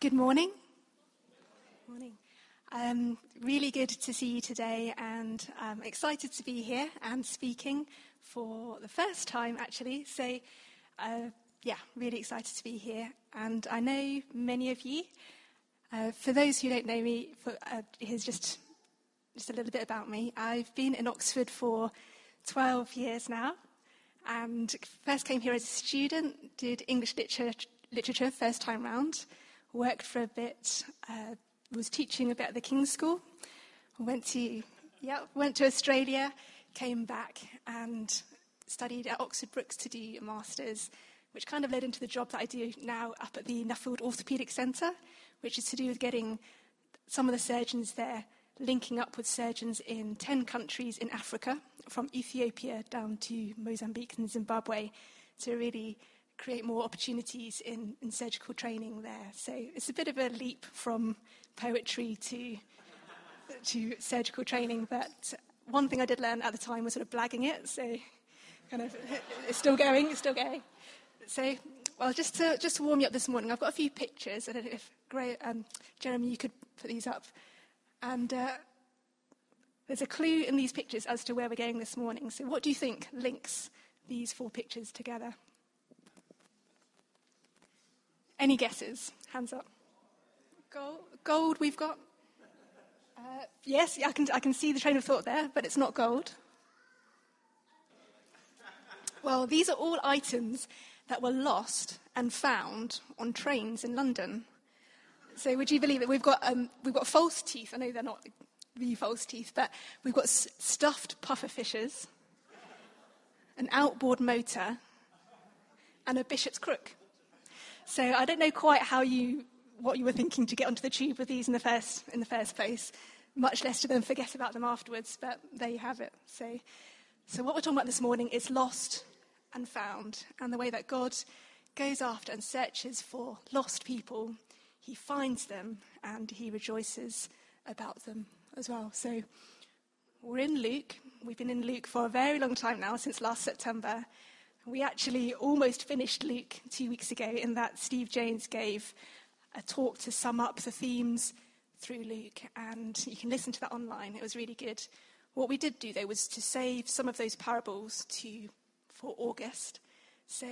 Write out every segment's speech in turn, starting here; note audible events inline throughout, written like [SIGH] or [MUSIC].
Good morning. Morning. Um, really good to see you today, and I'm excited to be here and speaking for the first time, actually. So, uh, yeah, really excited to be here. And I know many of you. Uh, for those who don't know me, for, uh, here's just just a little bit about me. I've been in Oxford for 12 years now, and first came here as a student, did English literature, literature first time round, worked for a bit, uh, was teaching a bit at the King's School, went to, yeah, went to Australia, came back and studied at Oxford Brookes to do a master's, which kind of led into the job that I do now up at the Nuffield Orthopaedic Centre, which is to do with getting some of the surgeons there linking up with surgeons in 10 countries in Africa, from Ethiopia down to Mozambique and Zimbabwe, to really create more opportunities in, in surgical training there. So it's a bit of a leap from poetry to, to surgical training, but one thing I did learn at the time was sort of blagging it, so kind of it's still going, it's still going. So, well, just to, just to warm you up this morning, I've got a few pictures. I don't know if Gray, um, Jeremy, you could put these up. And uh, there's a clue in these pictures as to where we're going this morning. So, what do you think links these four pictures together? Any guesses? Hands up. Gold, gold we've got. Uh, yes, I can, I can see the train of thought there, but it's not gold. Well, these are all items that were lost and found on trains in London. So, would you believe it? We've got, um, we've got false teeth. I know they're not the false teeth, but we've got s- stuffed puffer fishes, an outboard motor, and a bishop's crook. So, I don't know quite how you, what you were thinking to get onto the tube with these in the first, in the first place, much less to then forget about them afterwards, but there you have it. So, so, what we're talking about this morning is lost and found, and the way that God goes after and searches for lost people he finds them and he rejoices about them as well. So we're in Luke. We've been in Luke for a very long time now, since last September. We actually almost finished Luke two weeks ago, in that Steve Jones gave a talk to sum up the themes through Luke, and you can listen to that online. It was really good. What we did do, though, was to save some of those parables to for August. So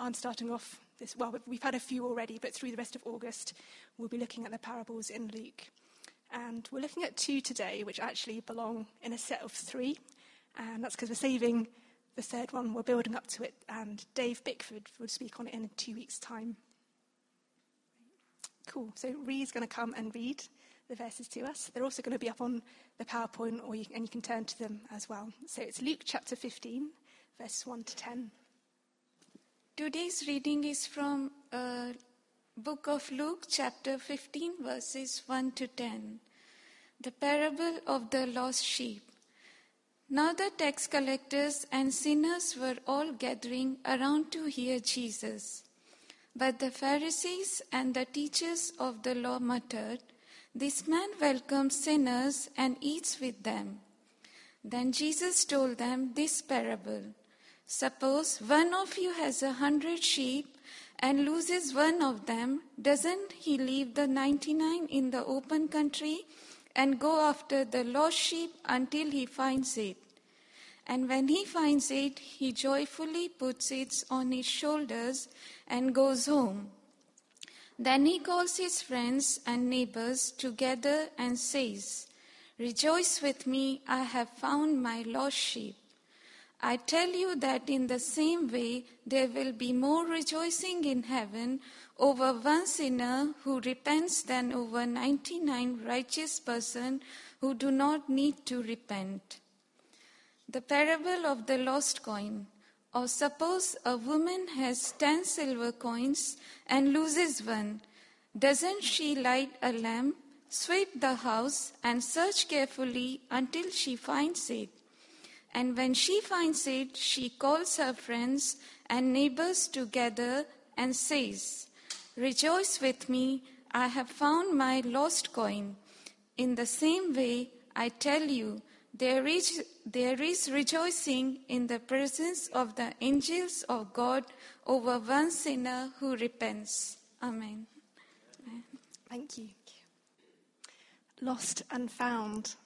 I'm starting off this, well, we've had a few already, but through the rest of August, we'll be looking at the parables in Luke. And we're looking at two today, which actually belong in a set of three. And that's because we're saving the third one, we're building up to it. And Dave Bickford will speak on it in two weeks' time. Cool. So Ree's going to come and read the verses to us. They're also going to be up on the PowerPoint, or you, and you can turn to them as well. So it's Luke chapter 15, verses 1 to 10. Today's reading is from uh, book of Luke, chapter 15, verses 1 to 10. The parable of the lost sheep. Now the tax collectors and sinners were all gathering around to hear Jesus. But the Pharisees and the teachers of the law muttered, This man welcomes sinners and eats with them. Then Jesus told them this parable. Suppose one of you has a hundred sheep and loses one of them, doesn't he leave the 99 in the open country and go after the lost sheep until he finds it? And when he finds it, he joyfully puts it on his shoulders and goes home. Then he calls his friends and neighbors together and says, Rejoice with me, I have found my lost sheep. I tell you that in the same way there will be more rejoicing in heaven over one sinner who repents than over 99 righteous persons who do not need to repent. The parable of the lost coin. Or suppose a woman has 10 silver coins and loses one. Doesn't she light a lamp, sweep the house, and search carefully until she finds it? And when she finds it, she calls her friends and neighbors together and says, Rejoice with me, I have found my lost coin. In the same way, I tell you, there is, there is rejoicing in the presence of the angels of God over one sinner who repents. Amen. Thank you. Lost and found.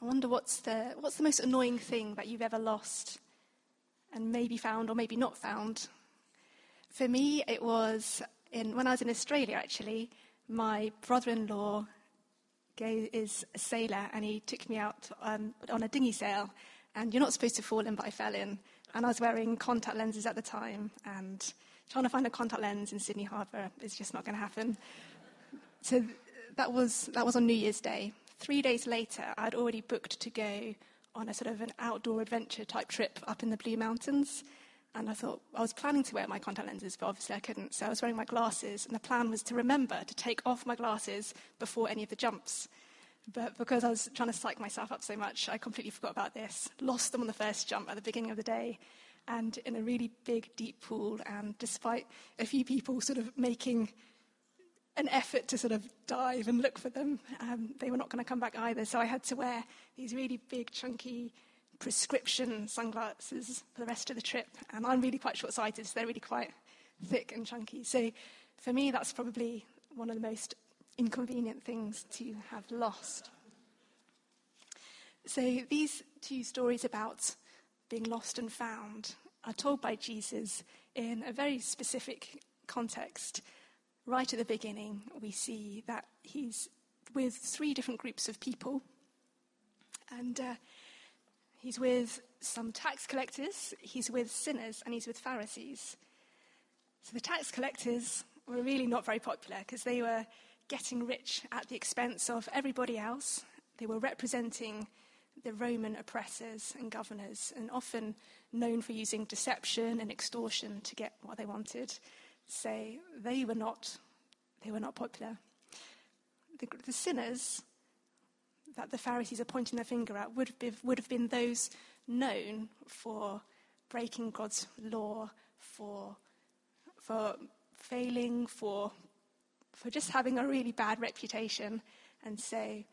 I wonder what's the, what's the most annoying thing that you've ever lost and maybe found or maybe not found. For me, it was in, when I was in Australia, actually, my brother in law is a sailor and he took me out um, on a dinghy sail. And you're not supposed to fall in, but I fell in. And I was wearing contact lenses at the time. And trying to find a contact lens in Sydney Harbour is just not going to happen. So that was, that was on New Year's Day. Three days later, I'd already booked to go on a sort of an outdoor adventure type trip up in the Blue Mountains. And I thought, I was planning to wear my contact lenses, but obviously I couldn't. So I was wearing my glasses, and the plan was to remember to take off my glasses before any of the jumps. But because I was trying to psych myself up so much, I completely forgot about this. Lost them on the first jump at the beginning of the day, and in a really big, deep pool. And despite a few people sort of making an effort to sort of dive and look for them, um, they were not going to come back either. So I had to wear these really big, chunky prescription sunglasses for the rest of the trip. And I'm really quite short sighted, so they're really quite thick and chunky. So for me, that's probably one of the most inconvenient things to have lost. So these two stories about being lost and found are told by Jesus in a very specific context. Right at the beginning, we see that he's with three different groups of people. And uh, he's with some tax collectors, he's with sinners, and he's with Pharisees. So the tax collectors were really not very popular because they were getting rich at the expense of everybody else. They were representing the Roman oppressors and governors, and often known for using deception and extortion to get what they wanted. So they were not, they were not popular. The, the sinners that the Pharisees are pointing their finger at would have, been, would have been those known for breaking God's law, for, for failing, for for just having a really bad reputation and say,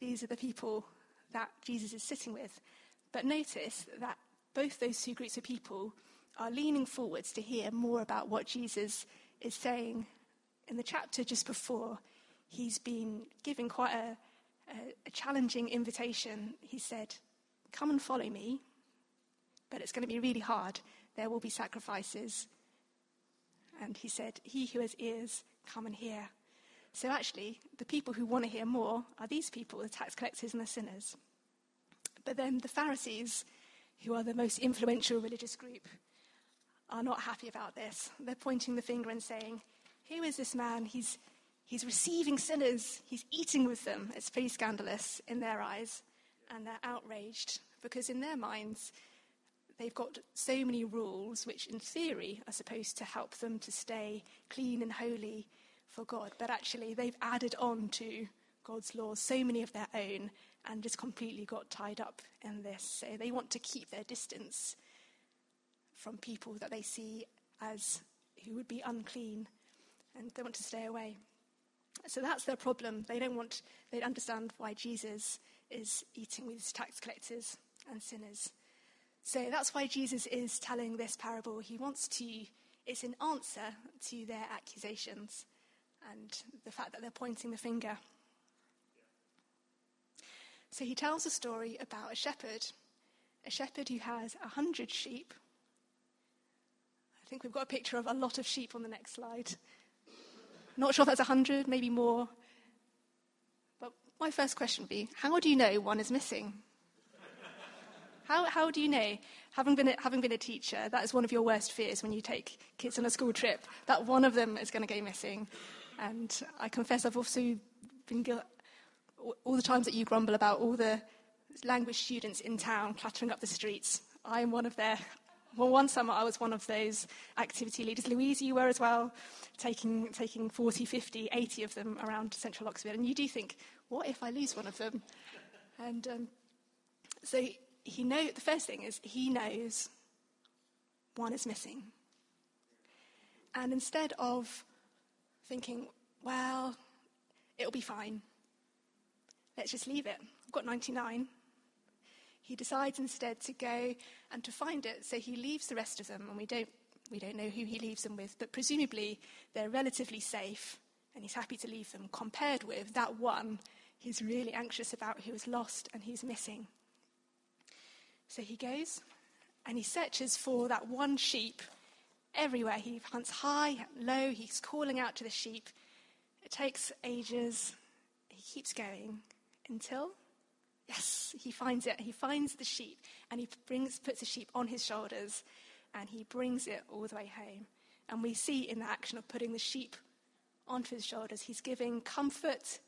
these are the people that Jesus is sitting with. But notice that both those two groups of people are leaning forwards to hear more about what Jesus is saying. In the chapter just before, he's been giving quite a, a, a challenging invitation. He said, Come and follow me, but it's going to be really hard. There will be sacrifices. And he said, He who has ears, come and hear. So actually, the people who want to hear more are these people, the tax collectors and the sinners. But then the Pharisees, who are the most influential religious group, are not happy about this. They're pointing the finger and saying, Who is this man? He's, he's receiving sinners, he's eating with them. It's pretty scandalous in their eyes. And they're outraged because, in their minds, they've got so many rules which, in theory, are supposed to help them to stay clean and holy for God, but actually they've added on to God's laws so many of their own and just completely got tied up in this. So they want to keep their distance from people that they see as who would be unclean and they want to stay away. So that's their problem. They don't want, they understand why Jesus is eating with tax collectors and sinners. So that's why Jesus is telling this parable. He wants to, it's an answer to their accusations and the fact that they're pointing the finger. So he tells a story about a shepherd, a shepherd who has a hundred sheep. I think we've got a picture of a lot of sheep on the next slide. Not sure if that's a hundred, maybe more. But my first question would be how do you know one is missing? How, how do you know, having been, a, having been a teacher, that is one of your worst fears when you take kids on a school trip, that one of them is going to go missing? And I confess I've also been all the times that you grumble about all the language students in town clattering up the streets. I'm one of their. Well, one summer I was one of those activity leaders. Louise, you were as well, taking, taking 40, 50, 80 of them around central Oxford. And you do think, what if I lose one of them? And um, so he know the first thing is he knows one is missing. And instead of thinking, well, it'll be fine, let's just leave it. I've got 99. He decides instead to go and to find it, so he leaves the rest of them, and we don't, we don't know who he leaves them with, but presumably they're relatively safe and he's happy to leave them, compared with that one he's really anxious about who is lost and who's missing. So he goes and he searches for that one sheep everywhere. He hunts high, low, he's calling out to the sheep. It takes ages. He keeps going until, yes, he finds it. He finds the sheep and he brings, puts the sheep on his shoulders and he brings it all the way home. And we see in the action of putting the sheep onto his shoulders, he's giving comfort.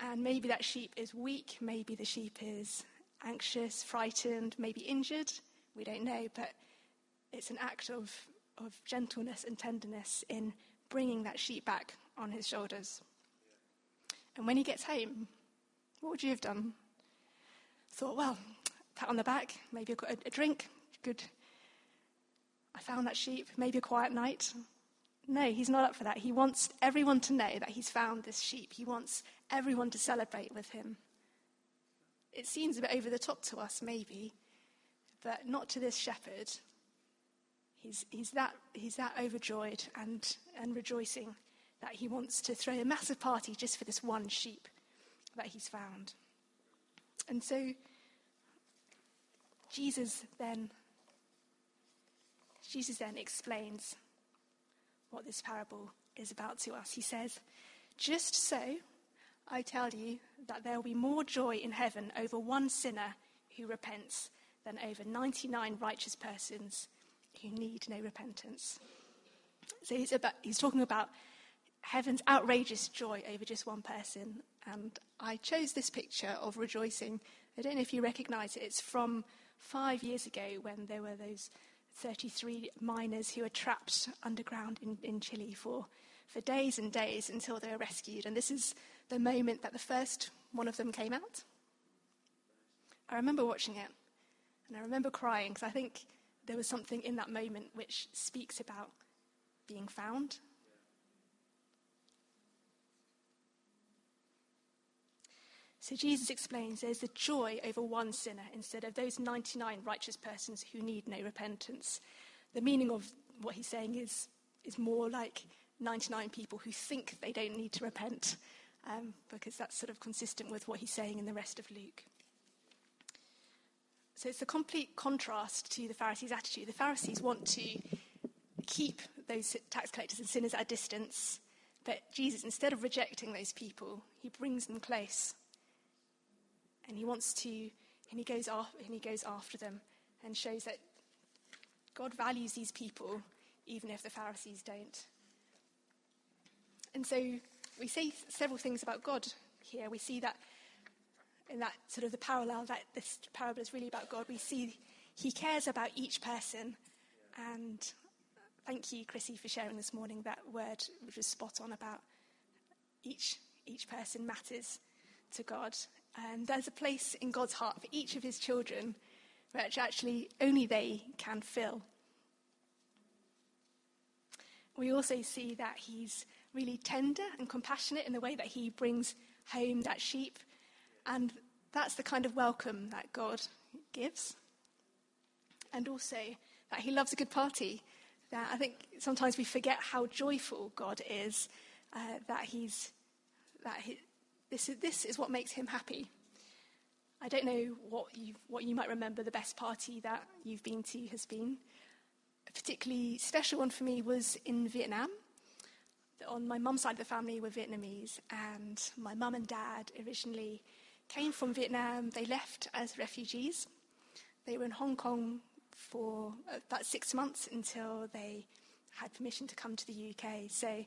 And maybe that sheep is weak, maybe the sheep is anxious, frightened, maybe injured. We don't know, but it's an act of, of gentleness and tenderness in bringing that sheep back on his shoulders. And when he gets home, what would you have done? Thought, well, pat on the back, maybe a, a drink, good. I found that sheep, maybe a quiet night. No, he's not up for that. He wants everyone to know that he's found this sheep. He wants everyone to celebrate with him. It seems a bit over the top to us, maybe, but not to this shepherd. He's, he's, that, he's that overjoyed and, and rejoicing that he wants to throw a massive party just for this one sheep that he's found. And so Jesus then Jesus then explains what this parable is about to us. He says, Just so I tell you that there will be more joy in heaven over one sinner who repents than over 99 righteous persons who need no repentance. So he's, about, he's talking about heaven's outrageous joy over just one person. And I chose this picture of rejoicing. I don't know if you recognize it. It's from five years ago when there were those 33 miners who were trapped underground in, in Chile for, for days and days until they were rescued. And this is the moment that the first one of them came out. I remember watching it, and I remember crying because I think there was something in that moment which speaks about being found. So Jesus explains there's the joy over one sinner instead of those 99 righteous persons who need no repentance. The meaning of what he's saying is, is more like 99 people who think they don't need to repent um, because that's sort of consistent with what he's saying in the rest of Luke. So it's a complete contrast to the Pharisees' attitude. The Pharisees want to keep those tax collectors and sinners at a distance, but Jesus, instead of rejecting those people, he brings them close. And he wants to, and he goes, off, and he goes after them and shows that God values these people even if the Pharisees don't. And so we see several things about God here. We see that in that sort of the parallel that this parable is really about God. We see He cares about each person. And thank you, Chrissy, for sharing this morning that word, which was spot on about each each person matters to God. And there's a place in God's heart for each of His children, which actually only they can fill. We also see that He's really tender and compassionate in the way that he brings home that sheep. And that's the kind of welcome that God gives. And also that he loves a good party. That I think sometimes we forget how joyful God is, uh, that he's, that he, this, is, this is what makes him happy. I don't know what you, what you might remember the best party that you've been to has been. A particularly special one for me was in Vietnam on my mum's side of the family were Vietnamese, and my mum and dad originally came from Vietnam. They left as refugees. They were in Hong Kong for uh, about six months until they had permission to come to the UK. So,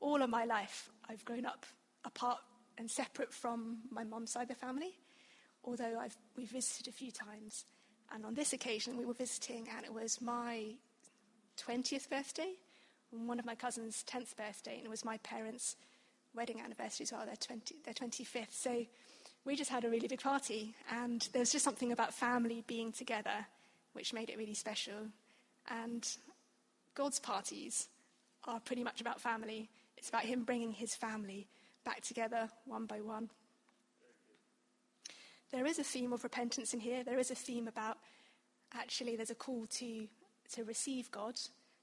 all of my life, I've grown up apart and separate from my mum's side of the family, although I've, we've visited a few times. And on this occasion, we were visiting, and it was my 20th birthday and one of my cousin's 10th birthday, and it was my parents' wedding anniversary as well, their, 20, their 25th. So we just had a really big party, and there was just something about family being together which made it really special. And God's parties are pretty much about family. It's about Him bringing His family back together one by one. There is a theme of repentance in here. There is a theme about actually, there's a call to, to receive God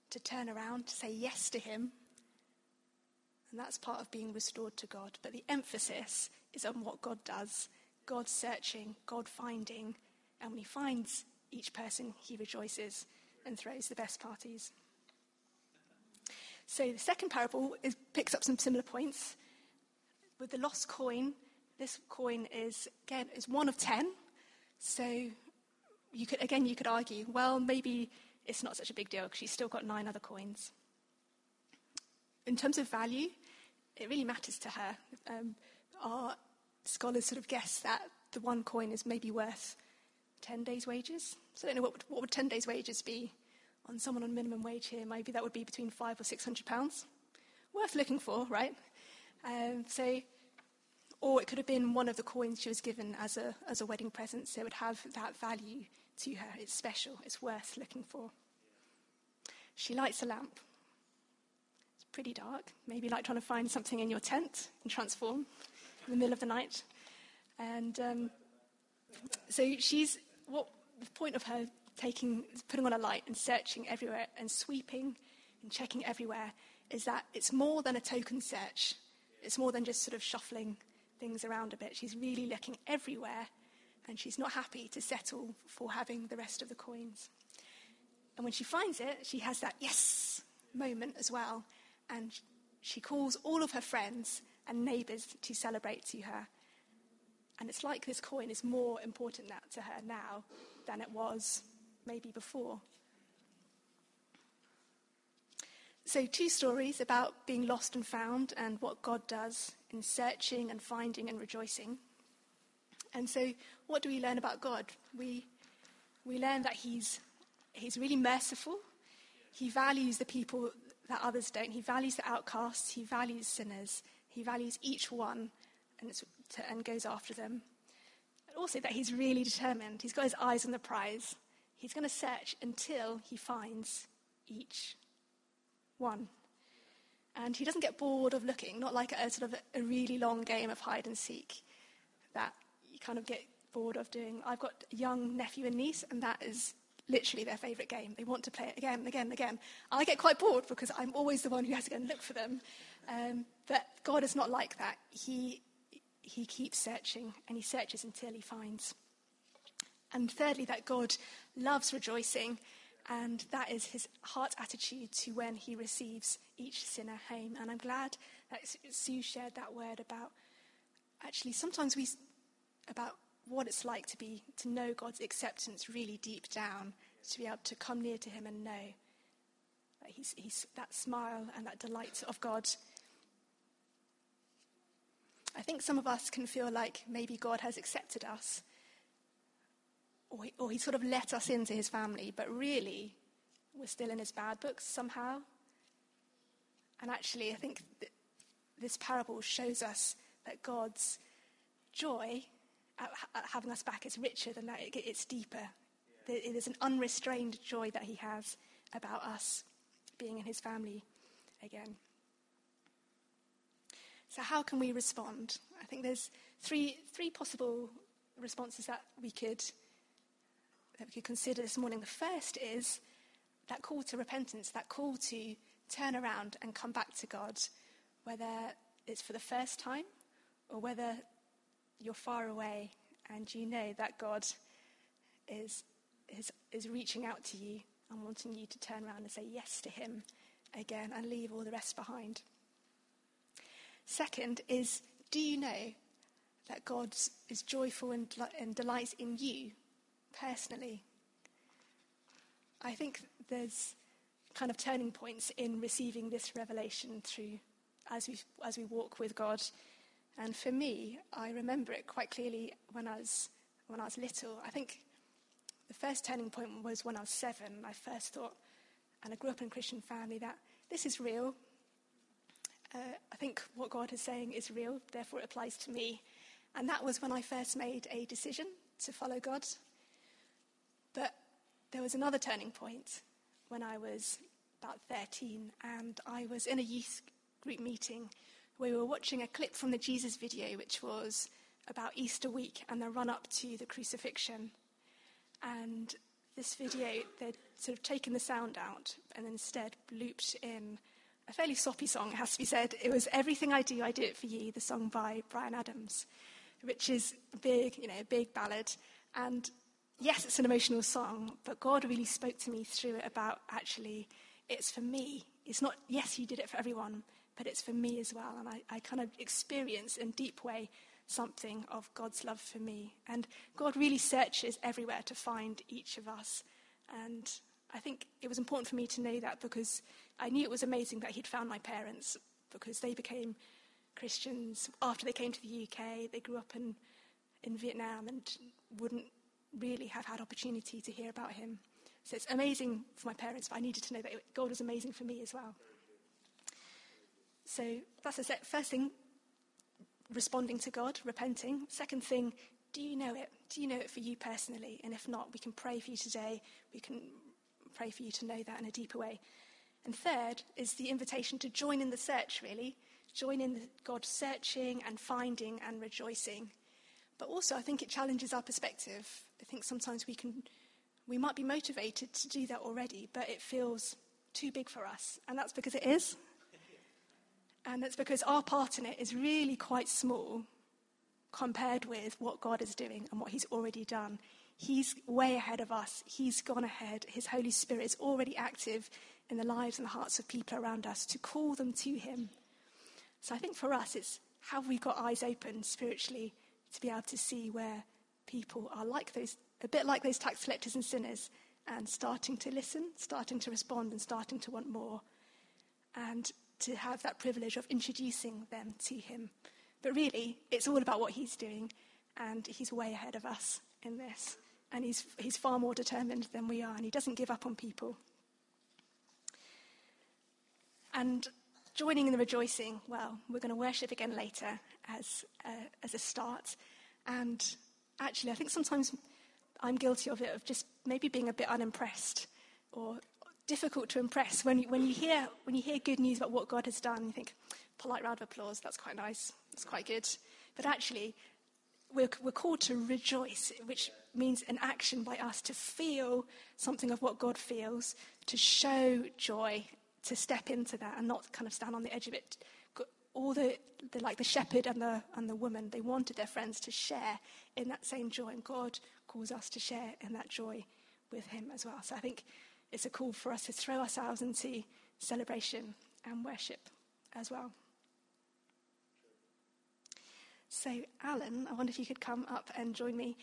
to turn around, to say yes to Him. And that's part of being restored to God. But the emphasis is on what God does God searching, God finding. And when He finds each person, He rejoices and throws the best parties. So the second parable is, picks up some similar points. With the lost coin, this coin is again is one of ten. So you could again you could argue, well, maybe it's not such a big deal because she's still got nine other coins. In terms of value, it really matters to her. Um, our scholars sort of guess that the one coin is maybe worth 10 days' wages. So I don't know what would, what would 10 days' wages be on someone on minimum wage here. Maybe that would be between five or 600 pounds. Worth looking for, right? Um, so, or it could have been one of the coins she was given as a, as a wedding present. So it would have that value to her. It's special. It's worth looking for. She lights a lamp It's pretty dark, maybe like trying to find something in your tent and transform in the middle of the night. And um, so she's, what the point of her taking, putting on a light and searching everywhere and sweeping and checking everywhere is that it's more than a token search. It's more than just sort of shuffling things around a bit. She's really looking everywhere and she's not happy to settle for having the rest of the coins. And when she finds it, she has that yes moment as well and she calls all of her friends and neighbours to celebrate to her. And it's like this coin is more important now to her now than it was maybe before. So, two stories about being lost and found and what God does in searching and finding and rejoicing. And so, what do we learn about God? We, we learn that he's, he's really merciful. He values the people that others don't. He values the outcasts, he values sinners, he values each one and, to, and goes after them. And also that he's really determined. He's got his eyes on the prize. He's going to search until he finds each one. And he doesn't get bored of looking, not like a sort of a really long game of hide and seek that you kind of get bored of doing. I've got a young nephew and niece, and that is literally their favourite game. They want to play it again and again and again. I get quite bored because I'm always the one who has to go and look for them. Um, but God is not like that. He, he keeps searching and he searches until he finds. And thirdly, that God loves rejoicing, and that is his heart attitude to when he receives each sinner home. And I'm glad that Sue shared that word about actually sometimes we, about what it's like to be to know God's acceptance really deep down, to be able to come near to Him and know that He's, he's that smile and that delight of God. I think some of us can feel like maybe God has accepted us, or he, or he sort of let us into His family, but really we're still in His bad books somehow. And actually, I think this parable shows us that God's joy at having us back is richer than that, it's deeper. It is an unrestrained joy that he has about us being in his family again. So, how can we respond? I think there's three, three possible responses that we could that we could consider this morning. The first is that call to repentance, that call to turn around and come back to God, whether it's for the first time or whether you're far away and you know that God is, is, is reaching out to you and wanting you to turn around and say yes to Him again and leave all the rest behind. Second is do you know that God is joyful and, and delights in you personally? I think there's kind of turning points in receiving this revelation through as we, as we walk with God and for me, I remember it quite clearly when I was, when I was little. I think the first turning point was when I was seven. I first thought, and I grew up in a Christian family, that this is real. Uh, I think what God is saying is real, therefore it applies to me. And that was when I first made a decision to follow God. There was another turning point when I was about 13, and I was in a youth group meeting where we were watching a clip from the Jesus video, which was about Easter week and the run up to the crucifixion. And this video, they'd sort of taken the sound out and instead looped in a fairly soppy song, it has to be said. It was Everything I Do, I Do It For You, the song by Bryan Adams, which is a big, you know, a big ballad. And yes, it's an emotional song, but God really spoke to me through it about actually, it's for me. It's not, yes, you did it for everyone, but it's for me as well. And I, I kind of experience in deep way something of God's love for me. And God really searches everywhere to find each of us. And I think it was important for me to know that because I knew it was amazing that he'd found my parents because they became Christians after they came to the UK. They grew up in, in Vietnam and wouldn't really have had opportunity to hear about him. So it's amazing for my parents, but I needed to know that God was amazing for me as well. So that's the first thing, responding to God, repenting. Second thing, do you know it? Do you know it for you personally? And if not, we can pray for you today. We can pray for you to know that in a deeper way. And third is the invitation to join in the search, really. Join in God searching and finding and rejoicing. But also, I think it challenges our perspective. I think sometimes we can, we might be motivated to do that already, but it feels too big for us. And that's because it is. And that's because our part in it is really quite small compared with what God is doing and what He's already done. He's way ahead of us. He's gone ahead. His Holy Spirit is already active in the lives and the hearts of people around us to call them to Him. So I think for us, it's have we got eyes open spiritually to be able to see where people are like those, a bit like those tax collectors and sinners, and starting to listen, starting to respond, and starting to want more. And to have that privilege of introducing them to Him. But really, it's all about what He's doing, and He's way ahead of us in this. And He's, he's far more determined than we are, and He doesn't give up on people. And joining in the rejoicing, well, we're going to worship again later as, uh, as a start. And actually, I think sometimes I'm guilty of it, of just maybe being a bit unimpressed or difficult to impress. When you, when you, hear, when you hear good news about what God has done, you think, polite round of applause, that's quite nice, that's quite good. But actually, we're, we're called to rejoice, which means an action by us to feel something of what God feels, to show joy, to step into that and not kind of stand on the edge of it. All the, the like the shepherd and the and the woman, they wanted their friends to share in that same joy, and God calls us to share in that joy with Him as well. So I think it's a call for us to throw ourselves into celebration and worship as well. So, Alan, I wonder if you could come up and join me.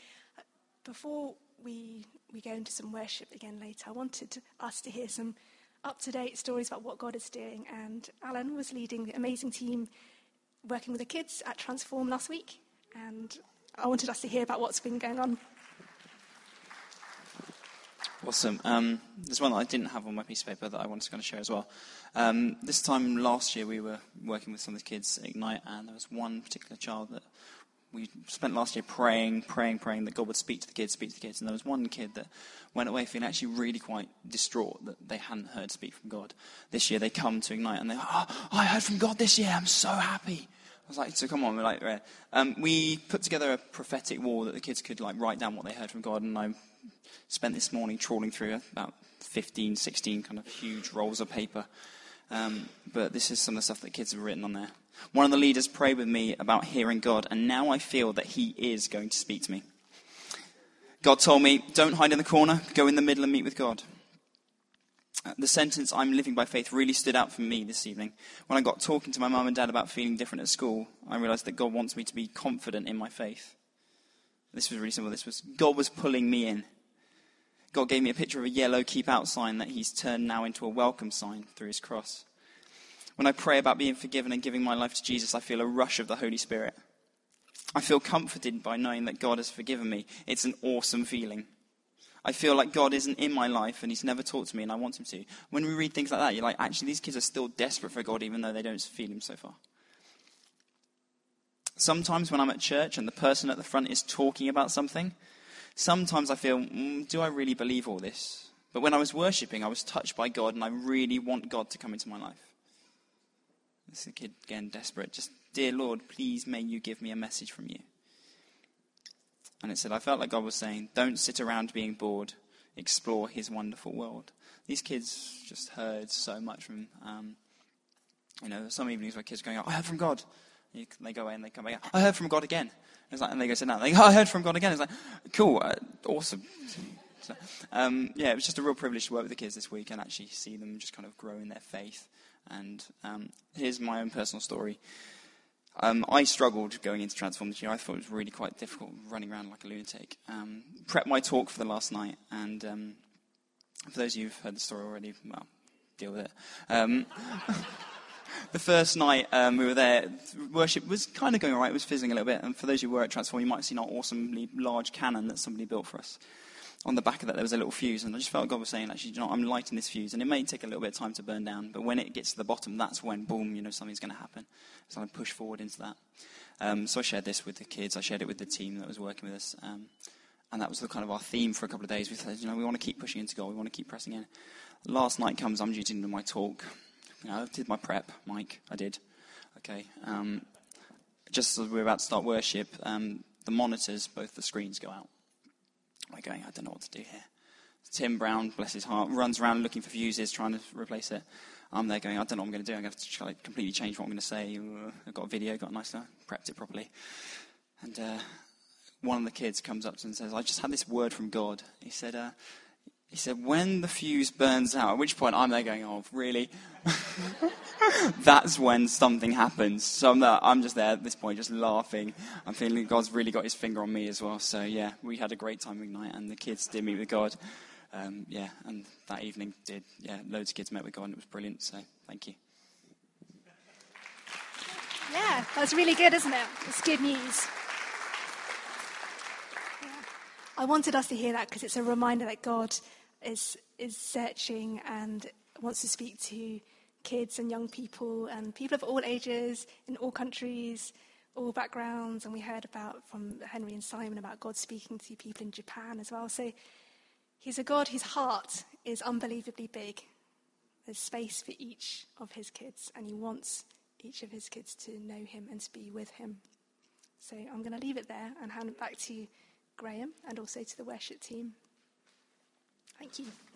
Before we, we go into some worship again later, I wanted us to hear some up to date stories about what God is doing. And Alan was leading the amazing team working with the kids at Transform last week. And I wanted us to hear about what's been going on Awesome. Um, there's one that I didn't have on my piece of paper that I wanted to kind of share as well. Um, this time last year, we were working with some of the kids at Ignite, and there was one particular child that we spent last year praying, praying, praying that God would speak to the kids, speak to the kids. And there was one kid that went away feeling actually really quite distraught that they hadn't heard speak from God. This year, they come to Ignite and they, oh, I heard from God this year. I'm so happy. I was like, so come on, we're like, um, we put together a prophetic wall that the kids could like write down what they heard from God, and I spent this morning trawling through about 15, 16 kind of huge rolls of paper. Um, but this is some of the stuff that kids have written on there. One of the leaders prayed with me about hearing God, and now I feel that He is going to speak to me. God told me, don't hide in the corner, go in the middle and meet with God. Uh, the sentence, I'm living by faith, really stood out for me this evening. When I got talking to my mum and dad about feeling different at school, I realized that God wants me to be confident in my faith. This was really simple. This was God was pulling me in. God gave me a picture of a yellow keep out sign that he's turned now into a welcome sign through his cross. When I pray about being forgiven and giving my life to Jesus, I feel a rush of the Holy Spirit. I feel comforted by knowing that God has forgiven me. It's an awesome feeling. I feel like God isn't in my life and He's never talked to me and I want Him to. When we read things like that, you're like, actually, these kids are still desperate for God even though they don't feel Him so far. Sometimes when I'm at church and the person at the front is talking about something, sometimes I feel, mm, do I really believe all this? But when I was worshipping, I was touched by God, and I really want God to come into my life. This is a kid again, desperate. Just, dear Lord, please may you give me a message from you. And it said, I felt like God was saying, don't sit around being bored, explore his wonderful world. These kids just heard so much from um, You know, some evenings where kids are going, I heard from God. You, they go away and they come back, I heard from God again. It's like, and they go sit down. They go, I heard from God again. It's like, cool, uh, awesome. So, um, yeah, it was just a real privilege to work with the kids this week and actually see them just kind of grow in their faith. And um, here's my own personal story. Um, I struggled going into Transform this year. I thought it was really quite difficult running around like a lunatic. Um, prepped my talk for the last night, and um, for those of you who've heard the story already, well, deal with it. Um, [LAUGHS] the first night um, we were there, worship was kind of going all right. It was fizzing a little bit. And for those who were at Transform, you might have seen our awesomely large cannon that somebody built for us. On the back of that, there was a little fuse, and I just felt God was saying, actually, you know, I'm lighting this fuse, and it may take a little bit of time to burn down, but when it gets to the bottom, that's when, boom, you know, something's going to happen. So I push forward into that. Um, so I shared this with the kids. I shared it with the team that was working with us. Um, and that was the kind of our theme for a couple of days. We said, you know, we want to keep pushing into God. We want to keep pressing in. Last night comes, I'm due to do my talk. You know, I did my prep, Mike. I did. Okay. Um, just as we are about to start worship, um, the monitors, both the screens go out. I'm going, I don't know what to do here. Tim Brown, bless his heart, runs around looking for fuses, trying to replace it. I'm there going, I don't know what I'm going to do. I'm going to to completely change what I'm going to say. I've got a video, got a nice, uh, prepped it properly. And uh, one of the kids comes up to me and says, I just had this word from God. He said, uh, he said, when the fuse burns out, at which point I'm there going, oh, really? [LAUGHS] That's when something happens. So I'm, there, I'm just there at this point, just laughing. I'm feeling God's really got his finger on me as well. So yeah, we had a great time Ignite, and the kids did meet with God. Um, yeah, and that evening did, yeah, loads of kids met with God, and it was brilliant. So thank you. Yeah, that's really good, isn't it? It's good news. Yeah. I wanted us to hear that because it's a reminder that God is, is searching and wants to speak to kids and young people and people of all ages in all countries, all backgrounds. And we heard about from Henry and Simon about God speaking to people in Japan as well. So he's a God whose heart is unbelievably big. There's space for each of his kids, and he wants each of his kids to know him and to be with him. So I'm going to leave it there and hand it back to Graham and also to the worship team. Thank you.